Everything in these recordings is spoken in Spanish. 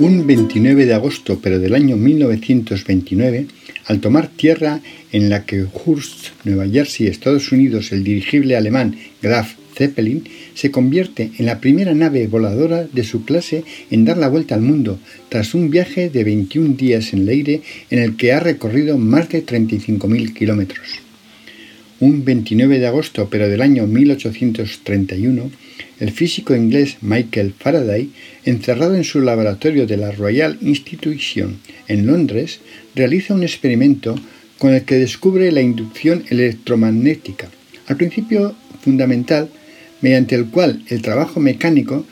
Un 29 de agosto, pero del año 1929, al tomar tierra en la que Hurst, Nueva Jersey, Estados Unidos, el dirigible alemán Graf Zeppelin se convierte en la primera nave voladora de su clase en dar la vuelta al mundo, tras un viaje de 21 días en el aire en el que ha recorrido más de 35.000 kilómetros. Un 29 de agosto, pero del año 1831, el físico inglés Michael Faraday, encerrado en su laboratorio de la Royal Institution en Londres, realiza un experimento con el que descubre la inducción electromagnética, al principio fundamental, mediante el cual el trabajo mecánico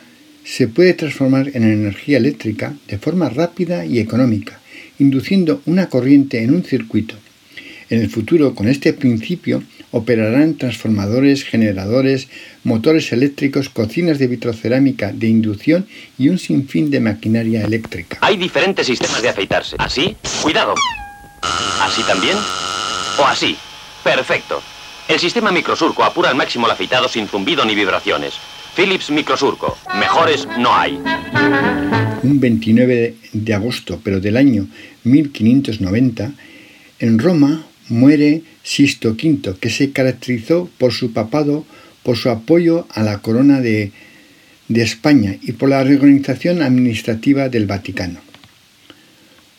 se puede transformar en energía eléctrica de forma rápida y económica, induciendo una corriente en un circuito. En el futuro, con este principio, operarán transformadores, generadores, motores eléctricos, cocinas de vitrocerámica de inducción y un sinfín de maquinaria eléctrica. Hay diferentes sistemas de afeitarse. ¿Así? Cuidado. ¿Así también? ¿O así? Perfecto. El sistema microsurco apura al máximo el afeitado sin zumbido ni vibraciones. Philips Microsurco. Mejores no hay. Un 29 de agosto, pero del año 1590, en Roma muere Sisto V, que se caracterizó por su papado, por su apoyo a la corona de, España y por la reorganización administrativa del Vaticano.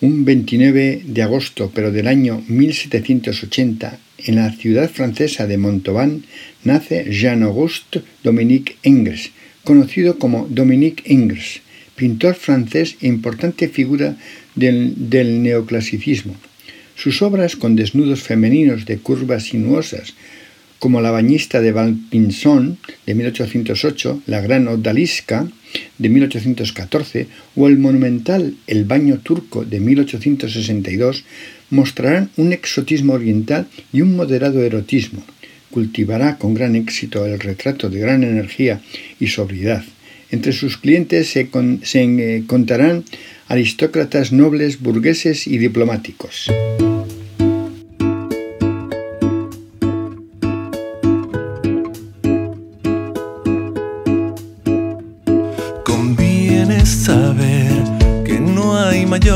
Un 29 de agosto, pero del año 1780, en la ciudad francesa de Montauban, nace Jean-Auguste Dominique Ingres, conocido como Dominique Ingres, pintor francés e importante figura del neoclasicismo. Sus obras con desnudos femeninos de curvas sinuosas, como La bañista de Valpinson de 1808, La gran odalisca de 1814 o el monumental El baño turco de 1862, mostrarán un exotismo oriental y un moderado erotismo. Cultivará con gran éxito el retrato de gran energía y sobriedad. Entre sus clientes se, se contarán aristócratas nobles, burgueses y diplomáticos.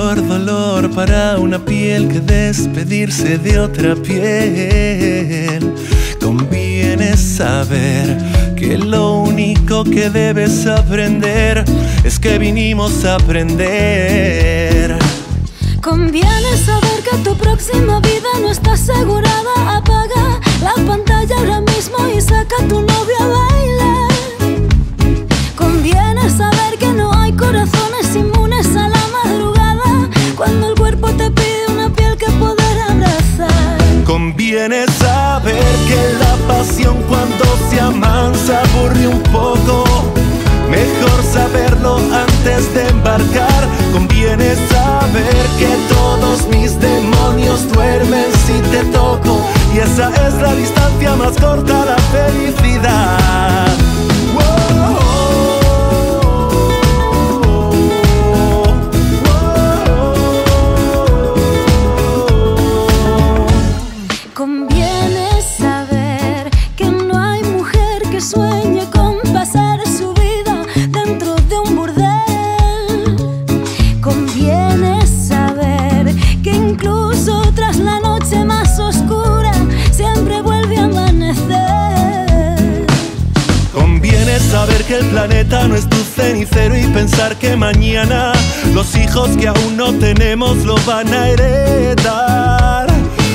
Mayor dolor para una piel que despedirse de otra piel. Conviene saber que lo único que debes aprender es que vinimos a aprender. Conviene saber que tu próxima vida no está asegurada. Apaga Conviene saber que la pasión cuando se amansa aburre un poco. Mejor saberlo antes de embarcar. Conviene saber que todos mis demonios duermen si te toco. Saber que el planeta no es tu cenicero y pensar que mañana los hijos que aún no tenemos lo van a heredar.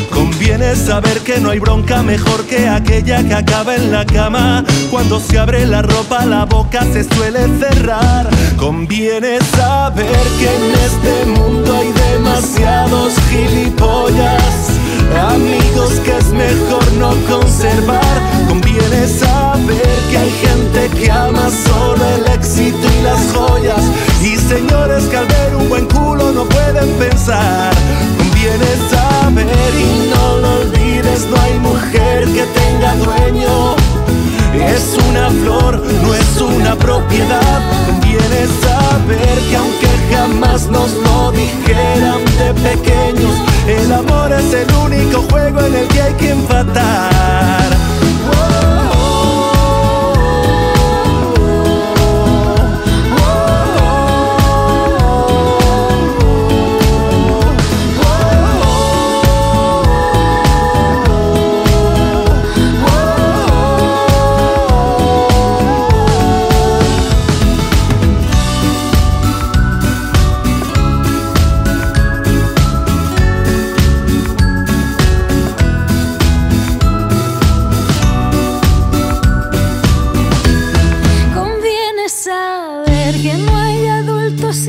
Conviene saber que no hay bronca mejor que aquella que acaba en la cama. Cuando se abre la ropa la boca se suele cerrar. Conviene saber que en este mundo hay demasiados pensar. Conviene saber y no lo olvides, no hay mujer que tenga dueño. Es una flor, no es una propiedad. Conviene saber que aunque jamás nos lo dijeran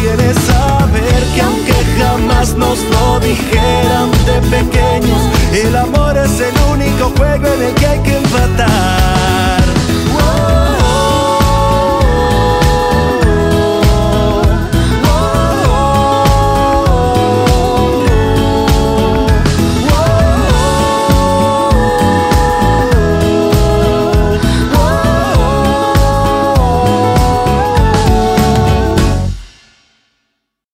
quieres saber que aunque jamás nos lo dijeran de pequeños, el amor es el único juego en el que hay que empatar.